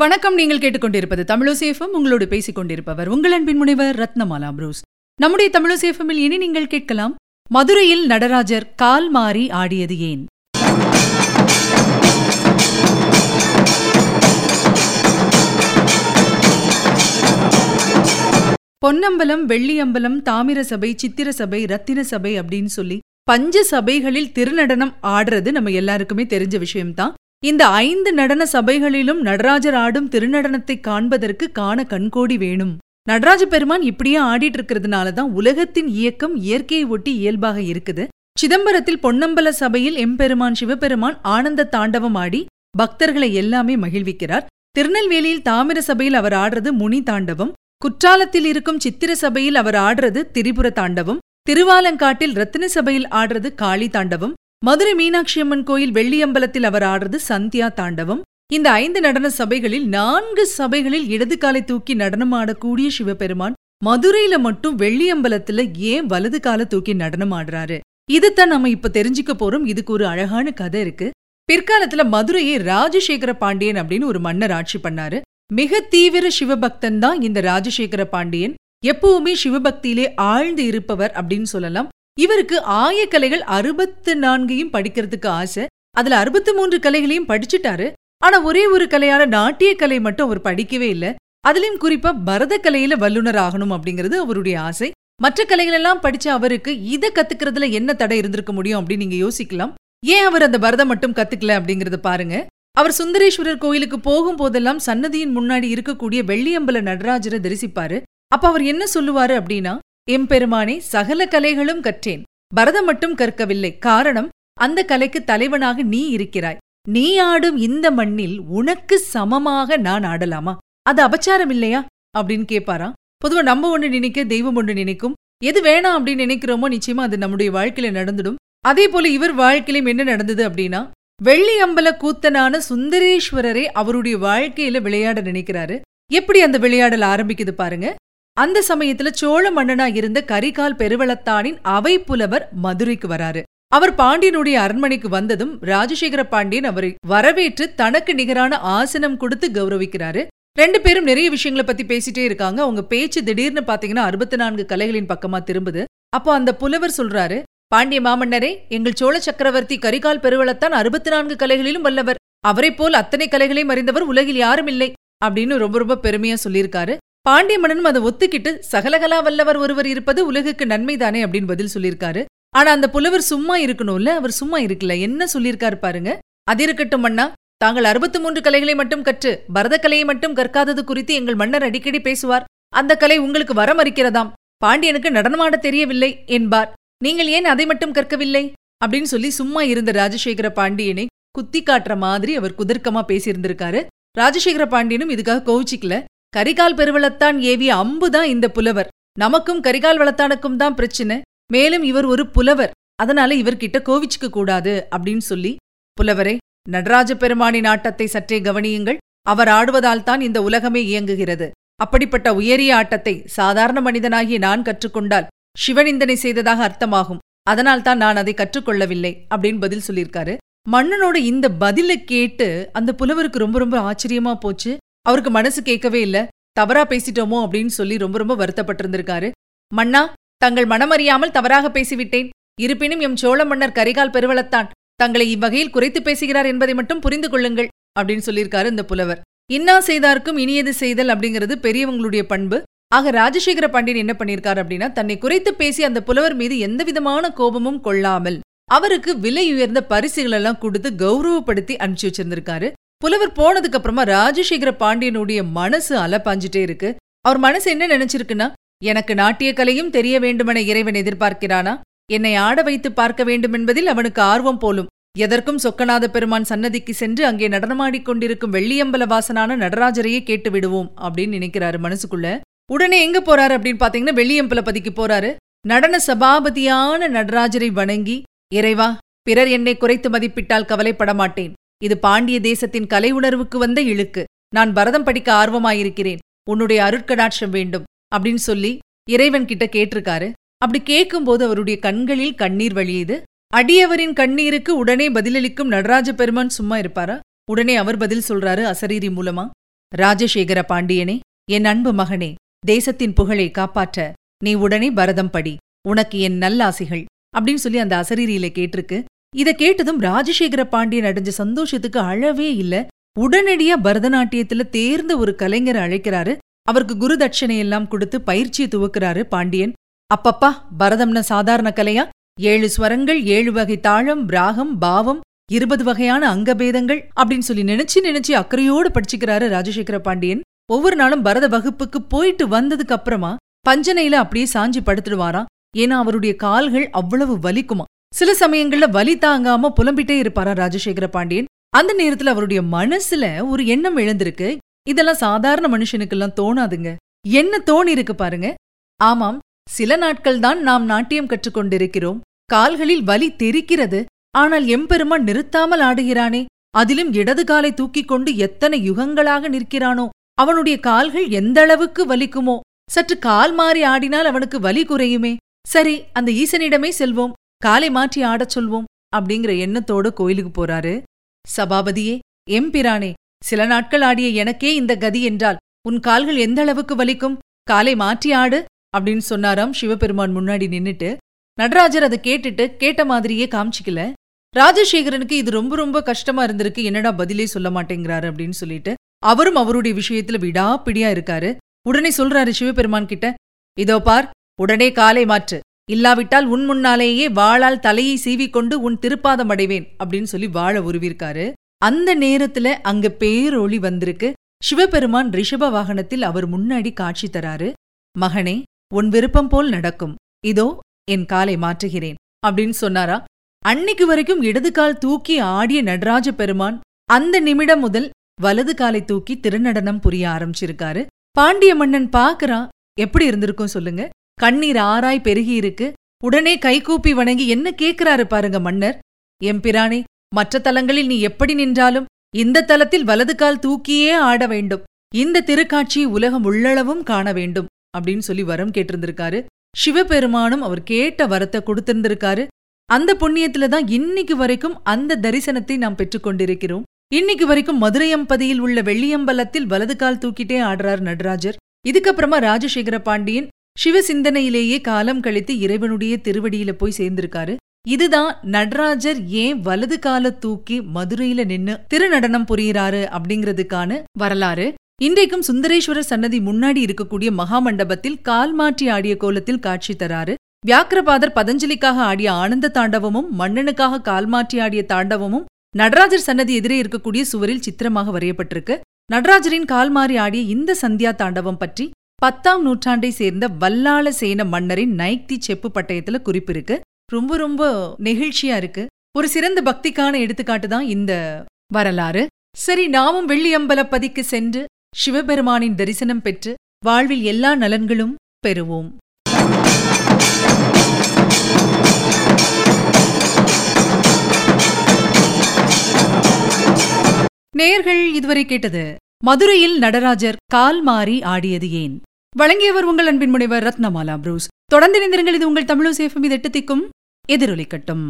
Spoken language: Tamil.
வணக்கம் நீங்கள் கேட்டுக்கொண்டிருப்பது தமிழசேஃபம் உங்களோடு பேசிக் கொண்டிருப்பவர் உங்கள் அன்பின் முனைவர் ரத்னமாலா புரூஸ். நம்முடைய தமிழசேஃபமில் இனி நீங்கள் கேட்கலாம் மதுரையில் நடராஜர் கால் மாறி ஆடியது ஏன்? பொன்னம்பலம் வெள்ளியம்பலம் தாமிர சபை சித்திர சபை ரத்தின சபை அப்படின்னு சொல்லி பஞ்ச சபைகளில் திருநடனம் ஆடுறது நம்ம எல்லாருக்குமே தெரிஞ்ச விஷயம்தான். இந்த ஐந்து நடன சபைகளிலும் நடராஜர் ஆடும் திருநடனத்தை காண்பதற்கு காண கண்கோடி வேணும். நடராஜ பெருமான் இப்படியே ஆடிட்டு இருக்கிறதுனால தான் உலகத்தின் இயக்கம் இயற்கையை ஒட்டி இயல்பாக இருக்குது. சிதம்பரத்தில் பொன்னம்பல சபையில் எம்பெருமான் சிவபெருமான் ஆனந்த தாண்டவம் ஆடி பக்தர்களை எல்லாமே மகிழ்விக்கிறார். திருநெல்வேலியில் தாமிர சபையில் அவர் ஆடுறது முனி தாண்டவம். குற்றாலத்தில் இருக்கும் சித்திர சபையில் அவர் ஆடுறது திரிபுர தாண்டவம். திருவாலங்காட்டில் ரத்தின சபையில் ஆடுறது காளி தாண்டவம். மதுரை மீனாட்சி அம்மன் கோயில் வெள்ளியம்பலத்தில் அவர் ஆடுறது சந்தியா தாண்டவம். இந்த ஐந்து நடன சபைகளில் நான்கு சபைகளில் இடது காலை தூக்கி நடனம் ஆடக்கூடிய சிவபெருமான் மதுரையில மட்டும் வெள்ளியம்பலத்துல ஏன் வலது காலை தூக்கி நடனம் ஆடுறாரு? இதைத்தான் நம்ம இப்ப தெரிஞ்சுக்க போறோம். இதுக்கு ஒரு அழகான கதை இருக்கு. பிற்காலத்துல மதுரையை ராஜசேகர பாண்டியன் அப்படின்னு ஒரு மன்னர் ஆட்சி பண்ணாரு. மிக தீவிர சிவபக்தன் தான் இந்த ராஜசேகர பாண்டியன். எப்பவுமே சிவபக்தியிலே ஆழ்ந்து இருப்பவர் அப்படின்னு சொல்லலாம். இவருக்கு ஆயக்கலைகள் அறுபத்து நான்கையும் படிக்கிறதுக்கு ஆசை. அதுல அறுபத்து மூன்று கலைகளையும் படிச்சுட்டாரு. ஆனா ஒரே ஒரு கலையான நாட்டிய கலை மட்டும் அவர் படிக்கவே இல்ல. அதுலயும் குறிப்பா பரத கலையில வல்லுனர் ஆகணும் அப்படிங்கிறது அவருடைய ஆசை. மற்ற கலைகள் எல்லாம் படிச்ச அவருக்கு இதை கத்துக்கிறதுல என்ன தடை இருந்திருக்க முடியும் அப்படின்னு நீங்க யோசிக்கலாம். ஏன் அவர் அந்த பரதம் மட்டும் கத்துக்கல அப்படிங்கறத பாருங்க. அவர் சுந்தரேஸ்வரர் கோயிலுக்கு போகும் போதெல்லாம் சன்னதியின் முன்னாடி இருக்கக்கூடிய வெள்ளியம்பல நடராஜரை தரிசிப்பாரு. அப்ப அவர் என்ன சொல்லுவாரு அப்படின்னா எம்பெருமானே சகல கலைகளும் கற்றேன். பரதம் மட்டும் கற்கவில்லை. காரணம் அந்த கலைக்கு தலைவனாக நீ இருக்கிறாய். நீ ஆடும் இந்த மண்ணில் உனக்கு சமமாக நான் ஆடலாமா? அது அபச்சாரம் இல்லையா? அப்படின்னு கேட்பாராம் பொதுவா நம்ம ஒண்ணு நினைக்க தெய்வம் ஒன்று நினைக்கும். எது வேணாம் அப்படின்னு நினைக்கிறோமோ நிச்சயமா அது நம்முடைய வாழ்க்கையில நடந்துடும். அதே போல இவர் வாழ்க்கையிலும் என்ன நடந்தது அப்படின்னா வெள்ளி அம்பல கூத்தனான சுந்தரேஸ்வரரை அவருடைய வாழ்க்கையில விளையாட நினைக்கிறாரு. எப்படி அந்த விளையாடல் ஆரம்பிக்குது பாருங்க. அந்த சமயத்துல சோழ மன்னனா இருந்த கரிகால் பெருவளத்தானின் அவை புலவர் மதுரைக்கு வராரு. அவர் பாண்டியனுடைய அரண்மனைக்கு வந்ததும் ராஜசேகர பாண்டியன் அவரை வரவேற்று தனக்கு நிகரான ஆசனம் கொடுத்து கௌரவிக்கிறாரு. ரெண்டு பேரும் நிறைய விஷயங்களை பத்தி பேசிட்டே இருக்காங்க. அவங்க பேச்சு திடீர்னு பாத்தீங்கன்னா அறுபத்தி நான்கு கலைகளின் பக்கமா திரும்புது. அப்போ அந்த புலவர் சொல்றாரு பாண்டிய மாமன்னரே எங்கள் சோழ சக்கரவர்த்தி கரிகால் பெருவளத்தான் அறுபத்தி நான்கு கலைகளிலும் வல்லவர். அவரை போல் அத்தனை கலைகளையும் அறிந்தவர் உலகில் யாரும் இல்லை. அப்படின்னு ரொம்ப ரொம்ப பெருமையா சொல்லியிருக்காரு. பாண்டிய மன்னனும் அதை ஒத்துக்கிட்டு சகலகலா வல்லவர் ஒருவர் இருப்பது உலகுக்கு நன்மைதானே அப்படின்னு பதில் சொல்லியிருக்காரு. ஆனா அந்த புலவர் சும்மா இருக்கணும்ல? அவர் சும்மா இருக்கல. என்ன சொல்லியிருக்காரு பாருங்க. அது இருக்கட்டும் மன்னா தாங்கள் அறுபத்து மூன்று கலைகளை மட்டும் கற்று பரத கலையை மட்டும் கற்காதது குறித்து எங்கள் மன்னர் அடிக்கடி பேசுவார். அந்த கலை உங்களுக்கு வர மறுக்கிறதாம் பாண்டியனுக்கு நடனமாட தெரியவில்லை என்பார். நீங்கள் ஏன் அதை மட்டும் கற்கவில்லை? அப்படின்னு சொல்லி சும்மா இருந்த ராஜசேகர பாண்டியனை குத்தி காட்டுற மாதிரி அவர் குதர்க்கமா பேசியிருந்திருக்காரு. ராஜசேகர பாண்டியனும் இதுக்காக கோவிச்சிக்கல. கரிகால் பெருவளத்தான் ஏவிய அம்புதான் இந்த புலவர். நமக்கும் கரிகால் வளத்தானுக்கும் தான் பிரச்சனை. மேலும் இவர் ஒரு புலவர். அதனால இவர்கிட்ட கோவிச்சுக்க கூடாது அப்படின்னு சொல்லி புலவரே நடராஜ பெருமானின் ஆட்டத்தை சற்றே கவனியுங்கள். அவர் ஆடுவதால் தான் இந்த உலகமே இயங்குகிறது. அப்படிப்பட்ட உயரிய ஆட்டத்தை சாதாரண மனிதனாகிய நான் கற்றுக்கொண்டால் சிவனிந்தனை செய்ததாக அர்த்தமாகும். அதனால்தான் நான் அதை கற்றுக்கொள்ளவில்லை அப்படின்னு பதில் சொல்லியிருக்காரு. மன்னனோட இந்த பதில கேட்டு அந்த புலவருக்கு ரொம்ப ரொம்ப ஆச்சரியமா போச்சு. அவருக்கு மனசு கேட்கவே இல்ல. தவறா பேசிட்டோமோ அப்படின்னு சொல்லி ரொம்ப ரொம்ப வருத்தப்பட்டிருந்திருக்காரு. மன்னா தங்கள் மனமறியாமல் தவறாக பேசிவிட்டேன். இருப்பினும் எம் சோழ மன்னர் கரிகால் பெருவளத்தான். தங்களை இவ்வகையில் குறைத்து பேசுகிறார் என்பதை மட்டும் புரிந்து கொள்ளுங்கள் அப்படின்னு சொல்லியிருக்காரு இந்த புலவர். இன்னா செய்தார்க்கும் இனியது செய்தல் அப்படிங்கிறது பெரியவங்களுடைய பண்பு. ஆக ராஜசேகர பாண்டியன் என்ன பண்ணியிருக்காரு அப்படின்னா தன்னை குறைத்து பேசி அந்த புலவர் மீது எந்த விதமான கோபமும் கொள்ளாமல் அவருக்கு விலை உயர்ந்த பரிசுகள் எல்லாம் கொடுத்து கௌரவப்படுத்தி அனுப்பிச்சு வச்சிருந்திருக்காரு. புலவர் போனதுக்கு அப்புறமா ராஜசேகர பாண்டியனுடைய மனசு அலப்பாஞ்சிட்டே இருக்கு. அவர் மனசு என்ன நினைச்சிருக்குன்னா எனக்கு நாட்டிய கலையும் தெரிய வேண்டுமென இறைவன் எதிர்பார்க்கிறானா? என்னை ஆட வைத்து பார்க்க வேண்டும் என்பதில் அவனுக்கு ஆர்வம் போலும். எதற்கும் சொக்கநாத பெருமான் சன்னதிக்கு சென்று அங்கே நடனமாடிக் கொண்டிருக்கும் வெள்ளியம்பல வாசனான நடராஜரையே கேட்டு விடுவோம் அப்படின்னு நினைக்கிறாரு மனசுக்குள்ள. உடனே எங்க போறாரு அப்படின்னு பாத்தீங்கன்னா வெள்ளியம்பல பதிக்கு போறாரு. நடன சபாபதியான நடராஜரை வணங்கி இறைவா பிறர் என்னை குறைத்து மதிப்பிட்டால் கவலைப்பட மாட்டேன் இது பாண்டிய தேசத்தின் கலை உணர்வுக்கு வந்த இழுக்கு. நான் பரதம் படிக்க ஆர்வமாயிருக்கிறேன். உன்னுடைய அருட்கடாட்சம் வேண்டும். அப்படின்னு சொல்லி இறைவன் கிட்ட கேட்டிருக்காரு. அப்படி கேட்கும்போது அவருடைய கண்களில் கண்ணீர் வழியுது. அடியவரின் கண்ணீருக்கு உடனே பதிலளிக்கும் நடராஜ பெருமான் சும்மா இருப்பாரா? உடனே அவர் பதில் சொல்றாரு அசரீரி மூலமா. ராஜசேகர பாண்டியனே என் அன்பு மகனே தேசத்தின் புகழை காப்பாற்ற நீ உடனே பரதம் படி. உனக்கு என் நல்லாசிகள். அப்படின்னு சொல்லி அந்த அசரீரியில கேட்டிருக்கு. இத கேட்டதும் ராஜசேகர பாண்டியன் அடைஞ்ச சந்தோஷத்துக்கு அழவே இல்ல. உடனடியா பரதநாட்டியத்துல தேர்ந்த ஒரு கலைஞரை அழைக்கிறாரு. அவருக்கு குரு தட்சணை கொடுத்து பயிற்சியை துவக்குறாரு பாண்டியன். அப்பப்பா பரதம்ன சாதாரண கலையா? ஏழு ஸ்வரங்கள் ஏழு வகை தாளம் ராகம் பாவம் இருபது வகையான அங்கபேதங்கள் அப்படின்னு சொல்லி நினைச்சு நினைச்சு அக்கறையோடு படிச்சுக்கிறாரு ராஜசேகர பாண்டியன். ஒவ்வொரு நாளும் பரத வகுப்புக்கு போயிட்டு வந்ததுக்கு அப்புறமா பஞ்சனையில அப்படியே சாஞ்சி படுத்துடுவாராம். ஏன்னா அவருடைய கால்கள் அவ்வளவு வலிக்குமா? சில சமயங்கள்ல வலி தாங்காம புலம்பிட்டே இருப்பாரா ராஜசேகர பாண்டியன்? அந்த நேரத்துல அவருடைய மனசுல ஒரு எண்ணம் எழுந்திருக்கு. இதெல்லாம் சாதாரண மனுஷனுக்கெல்லாம் தோணாதுங்க. என்ன தோணி இருக்கு பாருங்க. ஆமாம் சில நாட்கள் தான் நாம் நாட்டியம் கற்றுக்கொண்டிருக்கிறோம். கால்களில் வலி தெரிக்கிறது. ஆனால் எம்பெருமான் நிறுத்தாமல் ஆடுகிறானே. அதிலும் இடது காலை தூக்கிக் கொண்டு எத்தனை யுகங்களாக நிற்கிறானோ. அவனுடைய கால்கள் எந்த அளவுக்கு வலிக்குமோ. சற்று கால் மாறி ஆடினால் அவனுக்கு வலி குறையுமே. சரி அந்த ஈசனிடமே செல்வோம். காலை மாற்றி ஆடச் சொல்வோம் அப்படிங்கிற எண்ணத்தோட கோயிலுக்கு போறாரு. சபாபதியே எம்பிரானே சில நாட்கள் ஆடிய எனக்கே இந்த கதி என்றால் உன் கால்கள் எந்த அளவுக்கு வலிக்கும்? காலை மாற்றி ஆடு அப்படின்னு சொன்னாராம் சிவபெருமான் முன்னாடி நின்னுட்டு. நடராஜர் அதை கேட்டுட்டு கேட்ட மாதிரியே காமிச்சிக்கல. ராஜசேகரனுக்கு இது ரொம்ப ரொம்ப கஷ்டமா இருந்திருக்கு என்னடா பதிலே சொல்ல மாட்டேங்கிறாரு அப்படின்னு சொல்லிட்டு அவரும் அவருடைய விஷயத்துல விடாப்பிடியா இருக்காரு. உடனே சொல்றாரு சிவபெருமான் கிட்ட இதோ பார் உடனே காலை மாற்று. இல்லாவிட்டால் உன் முன்னாலேயே வாளால் தலையை சீவிக்கொண்டு உன் திருப்பாதம் அடைவேன் அப்படின்னு சொல்லி வாழ உருவிருக்காரு. அந்த நேரத்துல அங்க பேரொளி வந்திருக்கு. சிவபெருமான் ரிஷப வாகனத்தில் அவர் முன்னாடி காட்சி தராரு. மகனே உன் விருப்பம் போல் நடக்கும். இதோ என் காலை மாற்றுகிறேன் அப்படின்னு சொன்னாரா? அன்னைக்கு வரைக்கும் இடது கால் தூக்கி ஆடிய நடராஜ பெருமான் அந்த நிமிடம் முதல் வலது காலை தூக்கி திருநடனம் புரிய ஆரம்பிச்சிருக்காரு. பாண்டிய மன்னன் பாக்குறான். எப்படி இருந்திருக்கும் சொல்லுங்க. கண்ணீர் ஆராய் பெருகி இருக்கு உடனே கைகூப்பி வணங்கி என்ன கேட்கிறாரு பாருங்க மன்னர். எம்பிரானே மற்ற தலங்களில் நீ எப்படி நின்றாலும் இந்த தலத்தில் வலது கால் தூக்கியே ஆட வேண்டும். இந்த திருக்காட்சியை உலகம் உள்ளளவும் காண வேண்டும் அப்படின்னு சொல்லி வரம் கேட்டிருந்திருக்காரு. சிவபெருமானும் அவர் கேட்ட வரத்தை கொடுத்திருந்திருக்காரு. அந்த புண்ணியத்துல தான் இன்னைக்கு வரைக்கும் அந்த தரிசனத்தை நாம் பெற்றுக்கொண்டிருக்கிறோம் இன்னைக்கு வரைக்கும் மதுரையம்பதியில் உள்ள வெள்ளியம்பலத்தில் வலது கால் தூக்கிட்டே ஆடுறார் நடராஜர். இதுக்கப்புறமா ராஜசேகர பாண்டியன் சிவ சிந்தனையிலேயே காலம் கழித்து இறைவனுடைய திருவடியில போய் சேர்ந்திருக்காரு. இதுதான் நடராஜர் ஏன் வலது கால தூக்கி மதுரையில நின்னு திருநடனம் புரியிறாரு அப்படிங்கிறதுக்கான வரலாறு. இன்றைக்கும் சுந்தரேஸ்வரர் சன்னதி முன்னாடி இருக்கக்கூடிய மகாமண்டபத்தில் கால் மாற்றி ஆடிய கோலத்தில் காட்சி தராரு. வியாக்கிரபாதர் பதஞ்சலிக்காக ஆடிய ஆனந்த தாண்டவமும் மன்னனுக்காக கால் மாற்றி ஆடிய தாண்டவமும் நடராஜர் சன்னதி எதிரே இருக்கக்கூடிய சுவரில் சித்திரமாக வரையப்பட்டிருக்கு. நடராஜரின் கால் மாறி ஆடிய இந்த சந்தியா தாண்டவம் பற்றி பத்தாம் நூற்றாண்டை சேர்ந்த வல்லாள சேன மன்னரின் நைக்தி செப்பு பட்டயத்துல குறிப்பு இருக்கு. ரொம்ப ரொம்ப நெகிழ்ச்சியா இருக்கு. ஒரு சிறந்த பக்திக்கான எடுத்துக்காட்டு தான் இந்த வரலாறு. சரி நாமும் வெள்ளியம்பலப்பதிக்கு சென்று சிவபெருமானின் தரிசனம் பெற்று வாழ்வில் எல்லா நலன்களும் பெறுவோம். நேர்கள் இதுவரை கேட்டது மதுரையில் நடராஜர் கால் மாறி ஆடியது ஏன்? வழங்கியவர் உங்கள் அன்பின் முனைவர் ரத்னமாலா புரூஸ். தொடர்ந்து இணைந்திருங்கள் இது உங்கள் தமிழ் சேஃபம் இது எட்டு திக்கும் எதிரொலிக்கட்டும்.